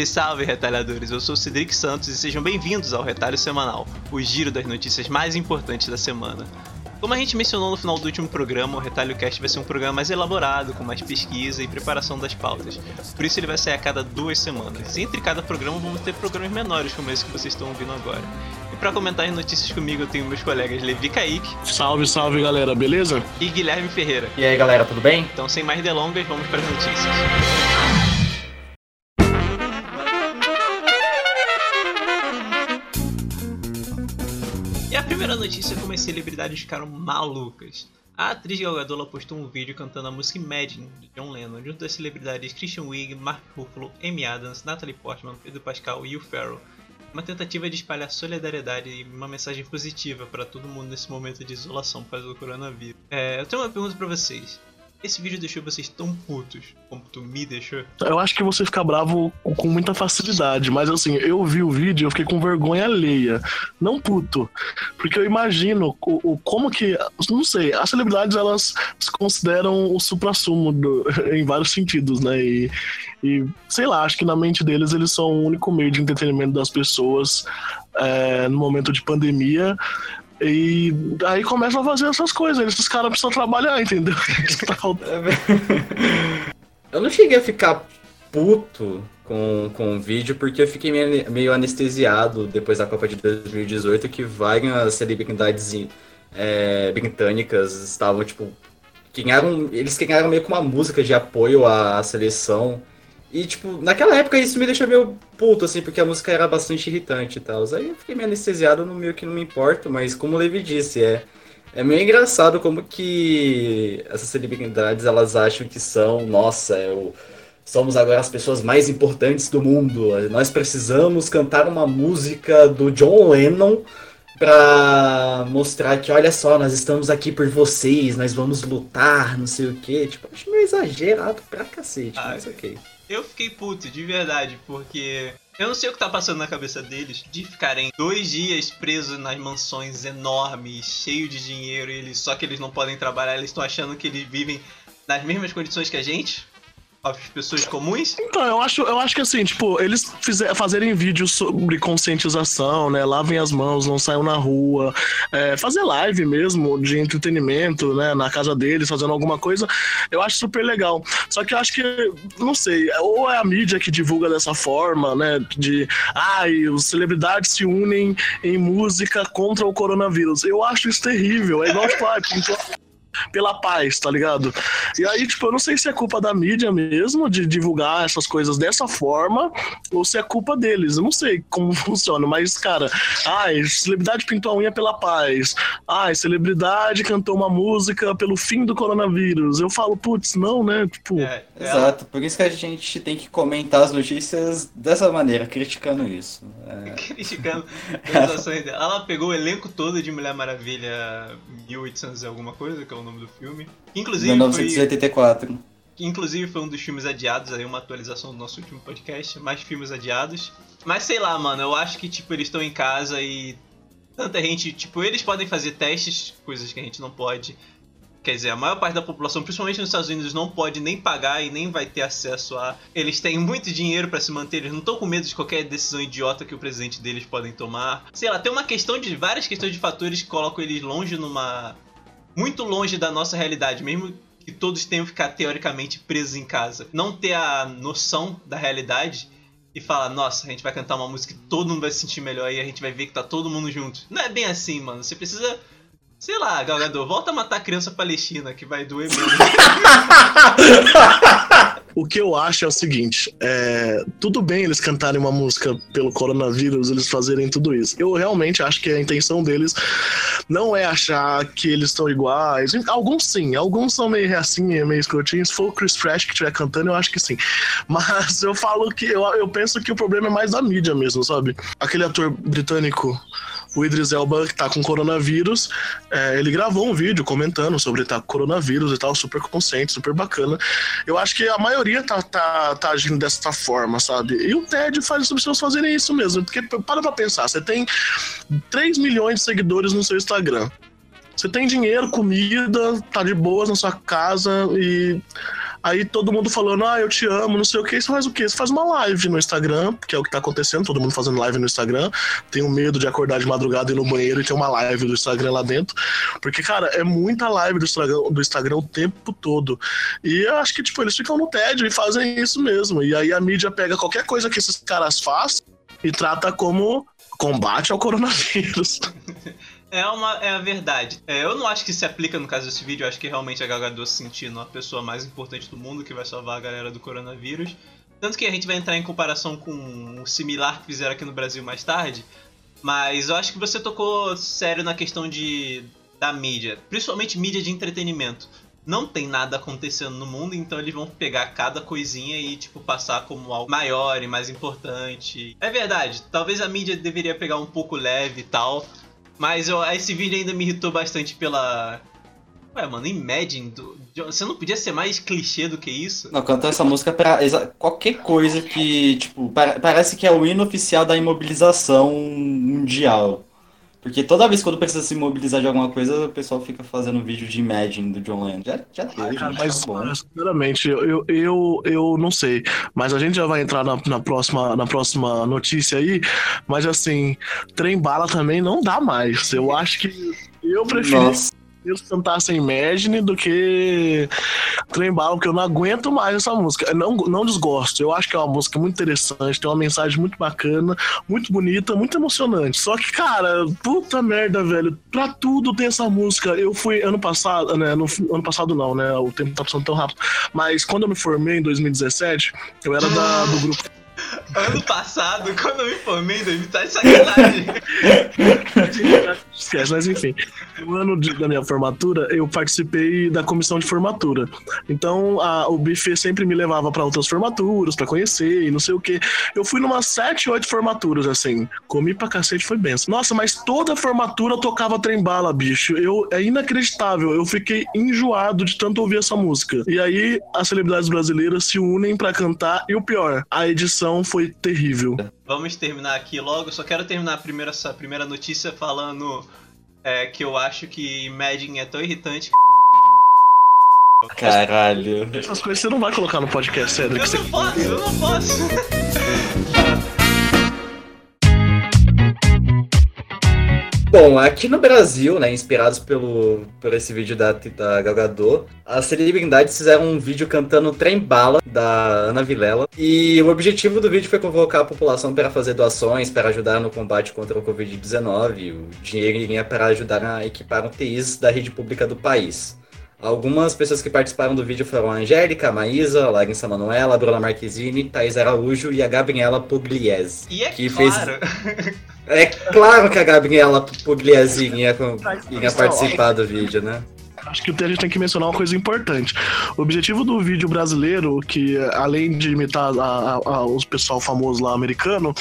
Salve, salve, retalhadores! Eu sou o Cedric Santos e sejam bem-vindos ao Retalho Semanal, o giro das notícias mais importantes da semana. Como a gente mencionou no final do último programa, o Retalho Cast vai ser um programa mais elaborado, com mais pesquisa e preparação das pautas. Por isso ele vai sair a cada duas semanas. E entre cada programa vamos ter programas menores, como esse que vocês estão ouvindo agora. E para comentar as notícias comigo, eu tenho meus colegas Levi Kaique. Salve, salve galera, beleza? E Guilherme Ferreira. E aí galera, tudo bem? Então, sem mais delongas, vamos para as notícias. Primeira notícia como as celebridades ficaram malucas. A atriz Gal Gadot postou um vídeo cantando a música Imagine, de John Lennon, junto das celebridades Christian Wiig, Mark Ruffalo, Amy Adams, Natalie Portman, Pedro Pascal e Will Ferrell. Uma tentativa de espalhar solidariedade e uma mensagem positiva para todo mundo nesse momento de isolação por causa do coronavírus. É, eu tenho uma pergunta para vocês. Esse vídeo deixou vocês tão putos como tu me deixou? Eu acho que você fica bravo com muita facilidade, mas assim, eu vi o vídeo eu fiquei com vergonha alheia. Não puto. Porque eu imagino o, o como que. Não sei, as celebridades elas se consideram o supra-sumo em vários sentidos, né? E, e sei lá, acho que na mente deles eles são o único meio de entretenimento das pessoas é, no momento de pandemia. E aí começam a fazer essas coisas. Esses caras precisam trabalhar, entendeu? eu não cheguei a ficar puto com, com o vídeo, porque eu fiquei meio, meio anestesiado depois da Copa de 2018, que várias celebridades é, britânicas estavam, tipo, ganharam, eles ganharam meio com uma música de apoio à seleção. E, tipo, naquela época isso me deixou meio puto, assim, porque a música era bastante irritante e tal. Aí eu fiquei meio anestesiado, no meio que não me importa, mas como o Levi disse, é, é meio engraçado como que essas celebridades, elas acham que são, nossa, eu, somos agora as pessoas mais importantes do mundo. Nós precisamos cantar uma música do John Lennon pra mostrar que, olha só, nós estamos aqui por vocês, nós vamos lutar, não sei o que. Tipo, acho meio exagerado pra cacete, ah, mas ok. Eu fiquei puto, de verdade, porque eu não sei o que tá passando na cabeça deles de ficarem dois dias presos nas mansões enormes, cheio de dinheiro, eles só que eles não podem trabalhar, eles estão achando que eles vivem nas mesmas condições que a gente as pessoas comuns? Então, eu acho, eu acho que assim, tipo, eles fizer, fazerem vídeos sobre conscientização, né? Lavem as mãos, não saiam na rua, é, fazer live mesmo de entretenimento, né? Na casa deles, fazendo alguma coisa, eu acho super legal. Só que eu acho que, não sei, ou é a mídia que divulga dessa forma, né? De, ai, os celebridades se unem em música contra o coronavírus. Eu acho isso terrível. É igual, tipo, ai, pela paz, tá ligado? E aí, tipo, eu não sei se é culpa da mídia mesmo de divulgar essas coisas dessa forma ou se é culpa deles. Eu não sei como funciona, mas, cara, ai, celebridade pintou a unha pela paz. Ai, celebridade cantou uma música pelo fim do coronavírus. Eu falo, putz, não, né? Tipo. É, é Exato, por isso que a gente tem que comentar as notícias dessa maneira, criticando isso. É... criticando as ações dela. Ela pegou o elenco todo de Mulher Maravilha 1800 e alguma coisa, que é o nome do filme. Inclusive 1984. Foi, inclusive foi um dos filmes adiados, aí uma atualização do nosso último podcast, mais filmes adiados. Mas sei lá, mano, eu acho que tipo eles estão em casa e tanta gente, tipo, eles podem fazer testes, coisas que a gente não pode. Quer dizer, a maior parte da população, principalmente nos Estados Unidos, não pode nem pagar e nem vai ter acesso a. Eles têm muito dinheiro para se manter, eles não estão com medo de qualquer decisão idiota que o presidente deles podem tomar. Sei lá, tem uma questão de várias questões de fatores que colocam eles longe numa muito longe da nossa realidade, mesmo que todos tenham que ficar teoricamente presos em casa. Não ter a noção da realidade e falar, nossa, a gente vai cantar uma música que todo mundo vai se sentir melhor e a gente vai ver que tá todo mundo junto. Não é bem assim, mano. Você precisa. Sei lá, Galgador, volta a matar a criança palestina, que vai doer mesmo. O que eu acho é o seguinte: é, tudo bem eles cantarem uma música pelo coronavírus, eles fazerem tudo isso. Eu realmente acho que a intenção deles não é achar que eles estão iguais. Alguns sim, alguns são meio assim, meio escrotinhos. Se for o Chris Fresh que estiver cantando, eu acho que sim. Mas eu falo que eu, eu penso que o problema é mais da mídia mesmo, sabe? Aquele ator britânico o Idris Elba tá com coronavírus, é, ele gravou um vídeo comentando sobre tá com coronavírus e tal, super consciente, super bacana. Eu acho que a maioria tá, tá, tá agindo dessa forma, sabe? E o TED faz as pessoas fazerem isso mesmo, porque para pra pensar, você tem 3 milhões de seguidores no seu Instagram. Você tem dinheiro, comida, tá de boas na sua casa e Aí todo mundo falando, ah, eu te amo, não sei o que. Você faz o quê? Você faz uma live no Instagram, que é o que tá acontecendo, todo mundo fazendo live no Instagram. Tenho medo de acordar de madrugada e ir no banheiro e ter uma live do Instagram lá dentro. Porque, cara, é muita live do Instagram, do Instagram o tempo todo. E eu acho que, tipo, eles ficam no tédio e fazem isso mesmo. E aí a mídia pega qualquer coisa que esses caras fazem e trata como combate ao coronavírus. É uma é a verdade. É, eu não acho que se aplica no caso desse vídeo, eu acho que realmente a Gal Gadot se sentindo a pessoa mais importante do mundo que vai salvar a galera do coronavírus. Tanto que a gente vai entrar em comparação com o similar que fizeram aqui no Brasil mais tarde. Mas eu acho que você tocou sério na questão de da mídia, principalmente mídia de entretenimento. Não tem nada acontecendo no mundo, então eles vão pegar cada coisinha e tipo passar como algo maior e mais importante. É verdade, talvez a mídia deveria pegar um pouco leve e tal, mas eu, esse vídeo ainda me irritou bastante pela. Ué, mano, Imagine. Do, você não podia ser mais clichê do que isso? Não, cantar essa música pra qualquer coisa que, tipo, parece que é o hino oficial da imobilização mundial. Porque toda vez quando precisa se mobilizar de alguma coisa, o pessoal fica fazendo vídeo de Imagine do John Lennon. Já, já teve, cara, mas, tá sinceramente, eu, eu, eu não sei. Mas a gente já vai entrar na, na, próxima, na próxima notícia aí. Mas assim, trem bala também não dá mais. Eu acho que eu prefiro. Nossa eles cantassem Imagine do que Trem Bala, porque eu não aguento mais essa música. Eu não, não desgosto. Eu acho que é uma música muito interessante, tem uma mensagem muito bacana, muito bonita, muito emocionante. Só que, cara, puta merda, velho. Pra tudo tem essa música. Eu fui ano passado, né? No, ano passado não, né? O tempo tá passando tão rápido. Mas quando eu me formei em 2017, eu era da, do grupo Ano passado, quando eu me formei, tá de sacanagem. Mas enfim. No ano de, da minha formatura, eu participei da comissão de formatura. Então, a, o buffet sempre me levava para outras formaturas, para conhecer e não sei o que. Eu fui numa sete, oito formaturas, assim. Comi pra cacete, foi benção. Nossa, mas toda formatura tocava trem-bala, bicho. Eu, é inacreditável. Eu fiquei enjoado de tanto ouvir essa música. E aí, as celebridades brasileiras se unem para cantar. E o pior, a edição foi terrível. Vamos terminar aqui logo. Só quero terminar a primeira, essa primeira notícia falando é, que eu acho que Madden é tão irritante. Caralho. Essas coisas você não vai colocar no podcast, sério. Eu não posso, eu não posso. Bom, aqui no Brasil, né, inspirados pelo, por esse vídeo da, da Gal Gadot, as celebridades fizeram um vídeo cantando Trem Bala, da Ana Vilela, e o objetivo do vídeo foi convocar a população para fazer doações, para ajudar no combate contra o Covid-19, o dinheiro iria para ajudar a equipar UTIs da rede pública do país. Algumas pessoas que participaram do vídeo foram a Angélica, a Maísa, a Larissa Manoela, a Bruna Marquezine, Thais Araújo e a Gabriela Pugliese. E é que claro... Fez... É claro que a Gabriela Pugliese ia, ia participar do vídeo, né? Acho que a gente tem que mencionar uma coisa importante. O objetivo do vídeo brasileiro, que além de imitar a, a, a, os pessoal famoso lá americano,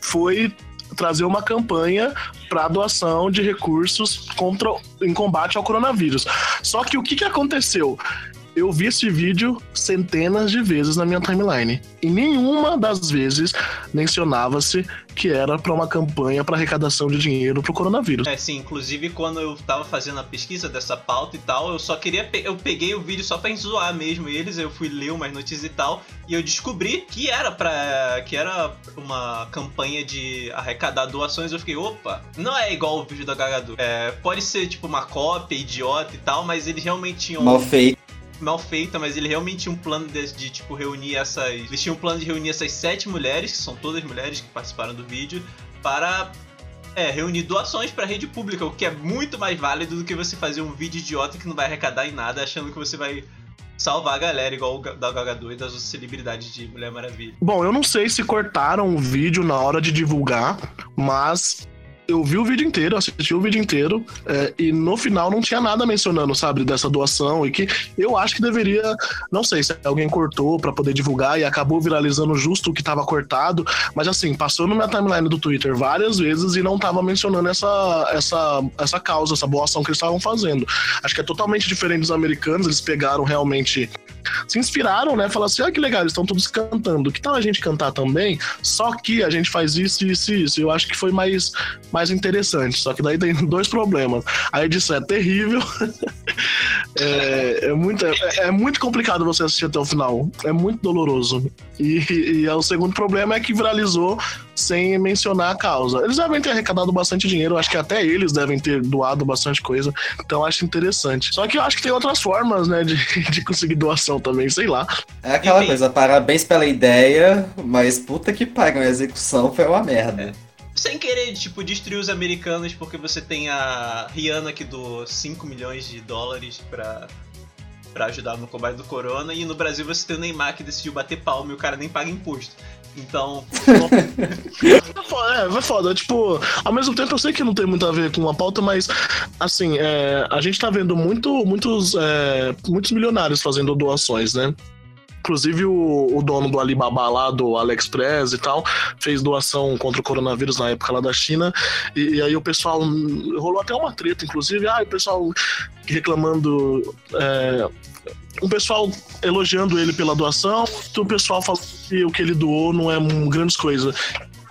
foi trazer uma campanha para doação de recursos contra em combate ao coronavírus. Só que o que, que aconteceu? Eu vi esse vídeo centenas de vezes na minha timeline. E nenhuma das vezes mencionava-se que era para uma campanha para arrecadação de dinheiro pro coronavírus. É, sim, inclusive quando eu tava fazendo a pesquisa dessa pauta e tal, eu só queria. Pe eu peguei o vídeo só pra zoar mesmo eles, eu fui ler umas notícias e tal, e eu descobri que era para que era uma campanha de arrecadar doações. Eu fiquei, opa, não é igual o vídeo da Gagadu. É, pode ser tipo uma cópia idiota e tal, mas eles realmente tinham. Mal feito mal feita, mas ele realmente tinha um plano de, de, tipo, reunir essas. Eles tinham um plano de reunir essas sete mulheres, que são todas mulheres que participaram do vídeo, para é, reunir doações para rede pública, o que é muito mais válido do que você fazer um vídeo idiota que não vai arrecadar em nada, achando que você vai salvar a galera, igual o da Gagador e das outras celebridades de Mulher Maravilha. Bom, eu não sei se cortaram o vídeo na hora de divulgar, mas eu vi o vídeo inteiro, assisti o vídeo inteiro, é, e no final não tinha nada mencionando, sabe, dessa doação, e que eu acho que deveria, não sei se alguém cortou para poder divulgar e acabou viralizando justo o que tava cortado, mas assim, passou no minha timeline do Twitter várias vezes e não tava mencionando essa, essa, essa causa, essa boa ação que eles estavam fazendo. Acho que é totalmente diferente dos americanos, eles pegaram realmente se inspiraram, né? Falaram assim: ah, que legal, eles estão todos cantando. Que tal a gente cantar também? Só que a gente faz isso, isso isso. Eu acho que foi mais, mais interessante. Só que daí tem dois problemas. A edição é terrível. É, é, muito, é, é, muito complicado você assistir até o final. É muito doloroso. E, e é o segundo problema é que viralizou sem mencionar a causa. Eles devem ter arrecadado bastante dinheiro, acho que até eles devem ter doado bastante coisa. Então acho interessante. Só que eu acho que tem outras formas, né, de, de conseguir doação também, sei lá. É aquela Enfim. coisa, parabéns pela ideia, mas puta que pariu, a execução foi uma merda. É sem querer, tipo, destruir os americanos porque você tem a Rihanna que doou 5 milhões de dólares pra, pra ajudar no combate do corona e no Brasil você tem o Neymar que decidiu bater palma e o cara nem paga imposto. Então. é, vai foda. Tipo, ao mesmo tempo eu sei que não tem muito a ver com a pauta, mas assim, é, a gente tá vendo muito, muitos, é, muitos milionários fazendo doações, né? Inclusive, o, o, dono do Alibaba lá, do AliExpress e tal, fez doação contra o coronavírus na época lá da China. E, e aí o pessoal. Rolou até uma treta, inclusive. Ah, o pessoal reclamando. É, um pessoal elogiando ele pela doação, o pessoal falando que o que ele doou não é um, grandes coisa.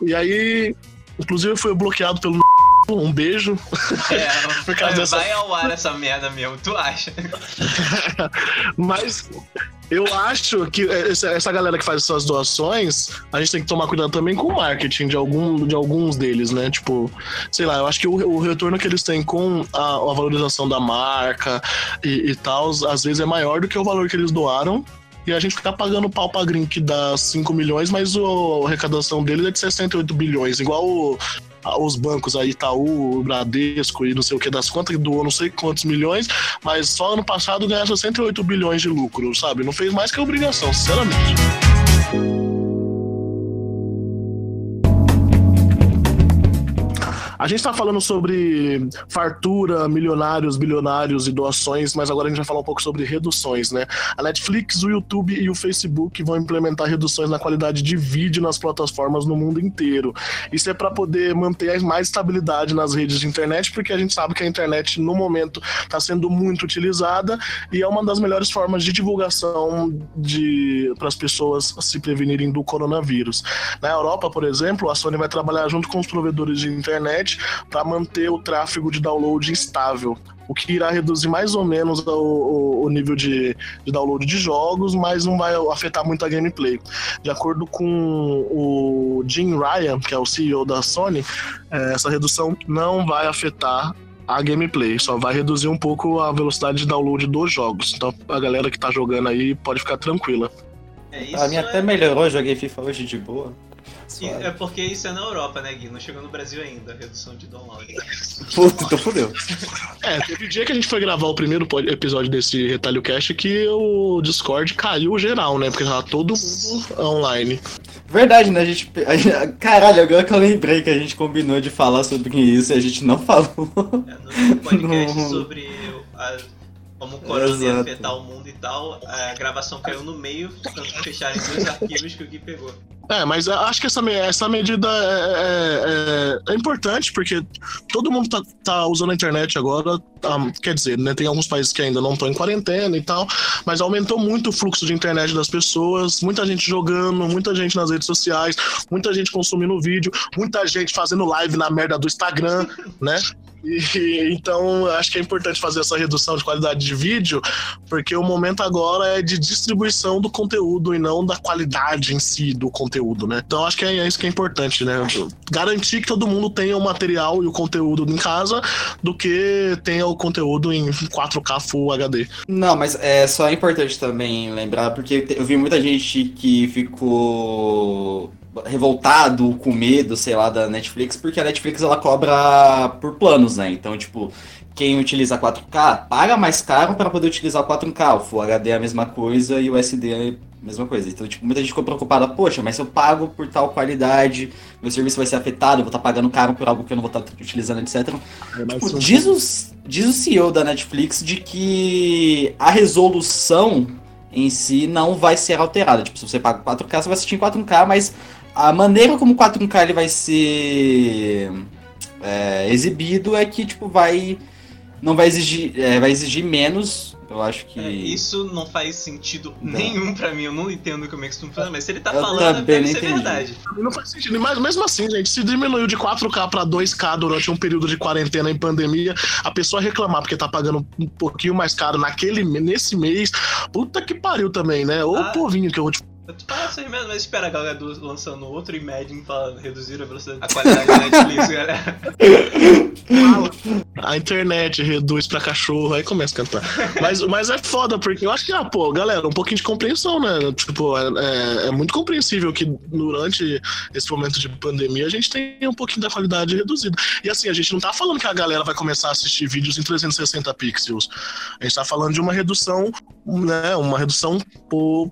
E aí, inclusive, foi bloqueado pelo um beijo. É, por causa vai dessa... ao ar essa merda mesmo, tu acha? Mas eu acho que essa galera que faz essas doações, a gente tem que tomar cuidado também com o marketing de, algum, de alguns deles, né? Tipo, sei lá, eu acho que o, o retorno que eles têm com a, a valorização da marca e, e tal, às vezes é maior do que o valor que eles doaram e a gente ficar pagando pau pra Green que dá 5 milhões, mas o, a arrecadação dele é de 68 bilhões, igual o, os bancos aí, Itaú, Bradesco e não sei o que das contas, que doou não sei quantos milhões, mas só ano passado ganhou 68 bilhões de lucro, sabe? Não fez mais que obrigação, sinceramente. A gente está falando sobre fartura, milionários, bilionários e doações, mas agora a gente vai falar um pouco sobre reduções, né? A Netflix, o YouTube e o Facebook vão implementar reduções na qualidade de vídeo nas plataformas no mundo inteiro. Isso é para poder manter mais estabilidade nas redes de internet, porque a gente sabe que a internet no momento está sendo muito utilizada e é uma das melhores formas de divulgação de para as pessoas se prevenirem do coronavírus. Na Europa, por exemplo, a Sony vai trabalhar junto com os provedores de internet para manter o tráfego de download estável, o que irá reduzir mais ou menos o, o, o nível de, de, download de jogos, mas não vai afetar muito a gameplay. De acordo com o Jim Ryan, que é o CEO da Sony, é, essa redução não vai afetar a gameplay, só vai reduzir um pouco a velocidade de download dos jogos. Então a galera que tá jogando aí pode ficar tranquila. É, a minha é... até melhorou, joguei FIFA hoje de boa. É porque isso é na Europa, né, Gui? Não chegou no Brasil ainda, a redução de download. Puta, então fodeu. É, teve dia que a gente foi gravar o primeiro episódio desse Retalho Cast que o Discord caiu geral, né? Porque tava todo mundo online. Verdade, né? A gente, a gente, Caralho, agora que eu lembrei que a gente combinou de falar sobre isso e a gente não falou. É, no podcast no... sobre a como o corona ia afetar o mundo e tal, a gravação caiu no meio, tanto que fecharam dois arquivos que o Gui pegou. É, mas acho que essa, essa medida é, é, é, é importante, porque todo mundo tá, tá, usando a internet agora. Tá, quer dizer, né, tem alguns países que ainda não estão em quarentena e tal, mas aumentou muito o fluxo de internet das pessoas, muita gente jogando, muita gente nas redes sociais, muita gente consumindo vídeo, muita gente fazendo live na merda do Instagram, né? E, então, acho que é importante fazer essa redução de qualidade de vídeo, porque o momento agora é de distribuição do conteúdo e não da qualidade em si do conteúdo, né? Então, acho que é, isso que é importante, né? Garantir que todo mundo tenha o material e o conteúdo em casa do que tenha o conteúdo em 4K Full HD. Não, mas é só importante também lembrar, porque eu vi muita gente que ficou revoltado, com medo, sei lá, da Netflix, porque a Netflix ela cobra por planos, né? Então, tipo, quem utiliza 4K paga mais caro para poder utilizar o 4K. O Full HD é a mesma coisa e o SD é a mesma coisa. Então, tipo, muita gente ficou preocupada, poxa, mas se eu pago por tal qualidade, meu serviço vai ser afetado, eu vou estar tá pagando caro por algo que eu não vou estar tá utilizando, etc. É, tipo, diz, o, diz o CEO da Netflix de que a resolução em si não vai ser alterada. Tipo, se você paga 4K, você vai assistir em 4K, mas a maneira como o 4K ele vai ser é, exibido é que, tipo, vai não vai exigir, é, vai exigir menos. Eu acho que. É, isso não faz sentido Não. nenhum pra mim. Eu não entendo como é que isso funciona, mas se ele tá Eu falando, deve ser verdade. Não faz sentido. Mas mesmo assim, gente, se diminuiu de 4K pra 2K durante um período de quarentena em pandemia, a pessoa reclamar porque tá pagando um pouquinho mais caro naquele, nesse mês, puta que pariu também, né? Ô Ah. povinho que eu vou te Tu fala assim mesmo, mas espera a galera do- lançando outro Imagine falando reduzir a velocidade, a qualidade da Netflix, galera. A internet reduz pra cachorro, aí começa a cantar. Mas, mas é foda, porque eu acho que, ah, pô, galera, um pouquinho de compreensão, né? Tipo, é, é- é muito compreensível que durante esse momento de pandemia a gente tenha um pouquinho da qualidade reduzida. E assim, a gente não tá falando que a galera vai começar a assistir vídeos em 360 pixels. A gente tá falando de uma redução, né? Uma redução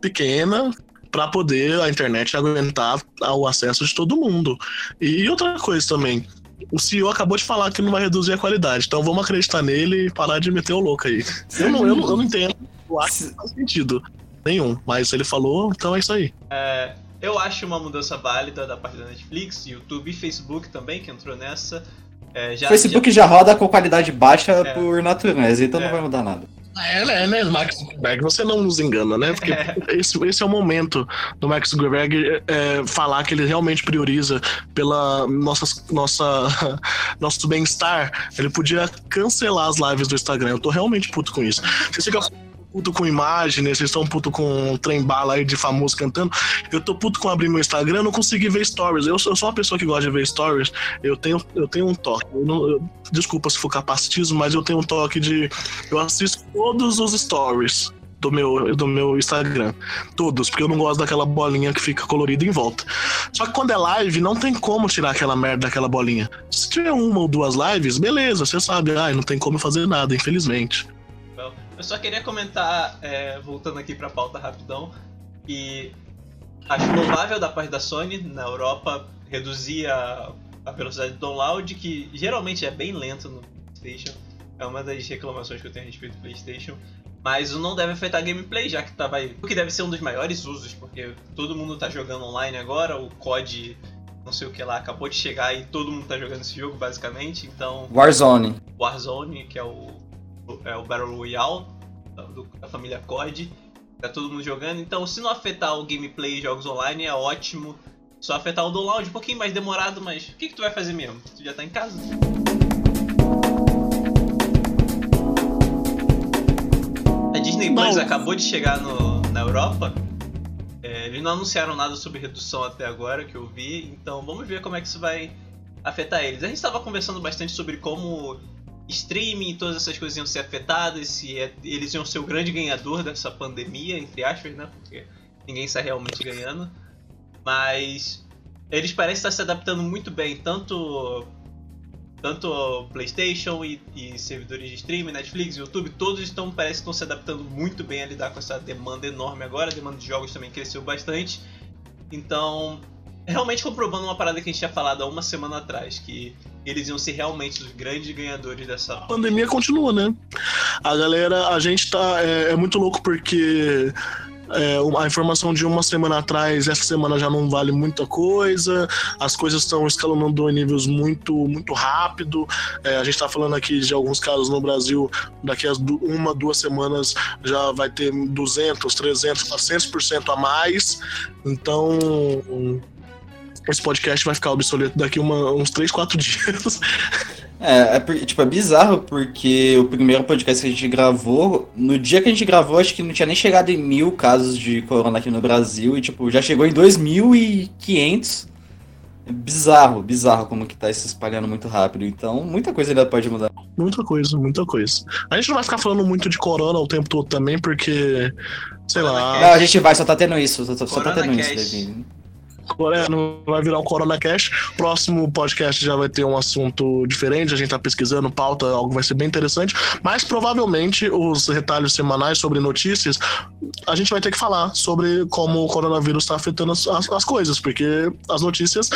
pequena para poder a internet aguentar o acesso de todo mundo. E outra coisa também, o CEO acabou de falar que não vai reduzir a qualidade, então vamos acreditar nele e parar de meter o louco aí. Eu não, eu não, eu não entendo, eu acho que não faz sentido nenhum, mas ele falou, então é isso aí. É, eu acho uma mudança válida da parte da Netflix, YouTube e Facebook também, que entrou nessa. É, já, O Facebook já roda com qualidade baixa É. por natureza, então É. não vai mudar nada. É, né, né, Max Zuckerberg, você não nos engana, né? Porque esse, esse é o momento do Max Zuckerberg é, falar que ele realmente prioriza pela nossa, nossa, nosso bem-estar. Ele podia cancelar as lives do Instagram. Eu tô realmente puto com isso. Vocês ficam puto com imagens, vocês estão puto com um trem bala aí de famoso cantando. Eu tô puto com abrir meu Instagram, não consegui ver stories. Eu, eu sou uma pessoa que gosta de ver stories. Eu tenho, eu tenho um toque. Eu não- eu- desculpa se for capacitismo, mas eu tenho um toque de. Eu assisto todos os stories do meu, do meu Instagram. Todos, porque eu não gosto daquela bolinha que fica colorida em volta. Só que quando é live, não tem como tirar aquela merda daquela bolinha. Se tiver uma ou duas lives, beleza, você sabe. Ai, não tem como fazer nada, infelizmente. Eu só queria comentar, é, voltando aqui pra pauta rapidão, que acho louvável da parte da Sony na Europa reduzir a, a velocidade do download, que geralmente é bem lento no PlayStation. É uma das reclamações que eu tenho a respeito do PlayStation. Mas isso não deve afetar a gameplay, já que tá, vai, o que deve ser um dos maiores usos, porque todo mundo tá jogando online agora, o COD não sei o que lá acabou de chegar e todo mundo tá jogando esse jogo basicamente, então Warzone. Warzone, que é o, é o Battle Royale da, família COD. Tá todo mundo jogando. Então, se não afetar o gameplay e jogos online, é ótimo. Só afetar o download, um pouquinho mais demorado, mas o que, que tu vai fazer mesmo? Tu já tá em casa. A Disney Não. Plus acabou de chegar no- na Europa. É, eles não anunciaram nada sobre redução até agora, que eu vi. Então, vamos ver como é que isso vai afetar eles. A gente estava conversando bastante sobre como streaming todas essas coisas iam ser afetadas, se é- eles iam ser o grande ganhador dessa pandemia, entre aspas, né? Porque ninguém sai realmente ganhando. Mas eles parecem estar se adaptando muito bem, tanto tanto o PlayStation e, e servidores de streaming, Netflix, YouTube, todos estão parece estão se adaptando muito bem a lidar com essa demanda enorme agora. A demanda de jogos também cresceu bastante. Então, realmente comprovando uma parada que a gente tinha falado há uma semana atrás, que eles iam ser realmente os grandes ganhadores dessa A pandemia continua, né? A galera, a gente tá. É, é muito louco porque. é, a informação de uma semana atrás, essa semana já não vale muita coisa, as coisas estão escalonando em níveis muito, muito rápido. É, a gente está falando aqui de alguns casos no Brasil, daqui a uma, duas semanas já vai ter 200, 300, 400% a mais. Então, esse podcast vai ficar obsoleto daqui uma- uns 3, 4 dias. É, é tipo, é bizarro porque o primeiro podcast que a gente gravou, no dia que a gente gravou, acho que não tinha nem chegado em mil casos de corona aqui no Brasil e, tipo, já chegou em 2.500. É bizarro, bizarro como que tá se espalhando muito rápido. Então, muita coisa ainda pode mudar. Muita coisa, muita coisa. A gente não vai ficar falando muito de corona o tempo todo também, porque. Sei lá. Não, a gente vai, só tá tendo isso, só, só tá Corona tendo isso, Cash. Coreia não vai virar um Corona Cash. Próximo podcast já vai ter um assunto diferente. A gente tá pesquisando pauta, algo vai ser bem interessante. Mas provavelmente os retalhos semanais sobre notícias, a gente vai ter que falar sobre como o coronavírus está afetando as, as- as coisas, porque as notícias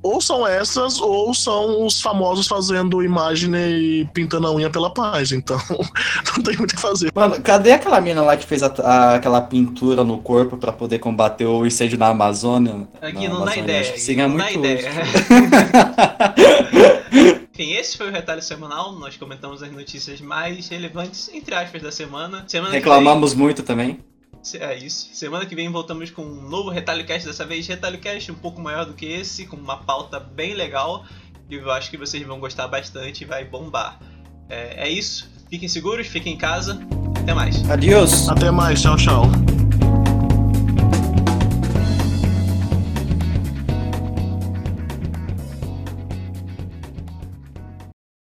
ou são essas, ou são os famosos fazendo imagem e pintando a unha pela paz. Então, não tem muito o que fazer. Mano, cadê aquela mina lá que fez a- a- aquela pintura no corpo pra poder combater o incêndio na Amazônia? Aqui Na não dá ideia. aqui seria não dá ideia. Enfim, esse foi o Retalho Semanal. Nós comentamos as notícias mais relevantes, entre aspas, da semana. semana Reclamamos vem... muito também. É isso. Semana que vem voltamos com um novo Retalho Cast, dessa vez Retalho Cast um pouco maior do que esse, com uma pauta bem legal. E eu acho que vocês vão gostar bastante e vai bombar. É, é isso. Fiquem seguros, fiquem em casa. Até mais. Adiós. Até mais. Tchau, tchau.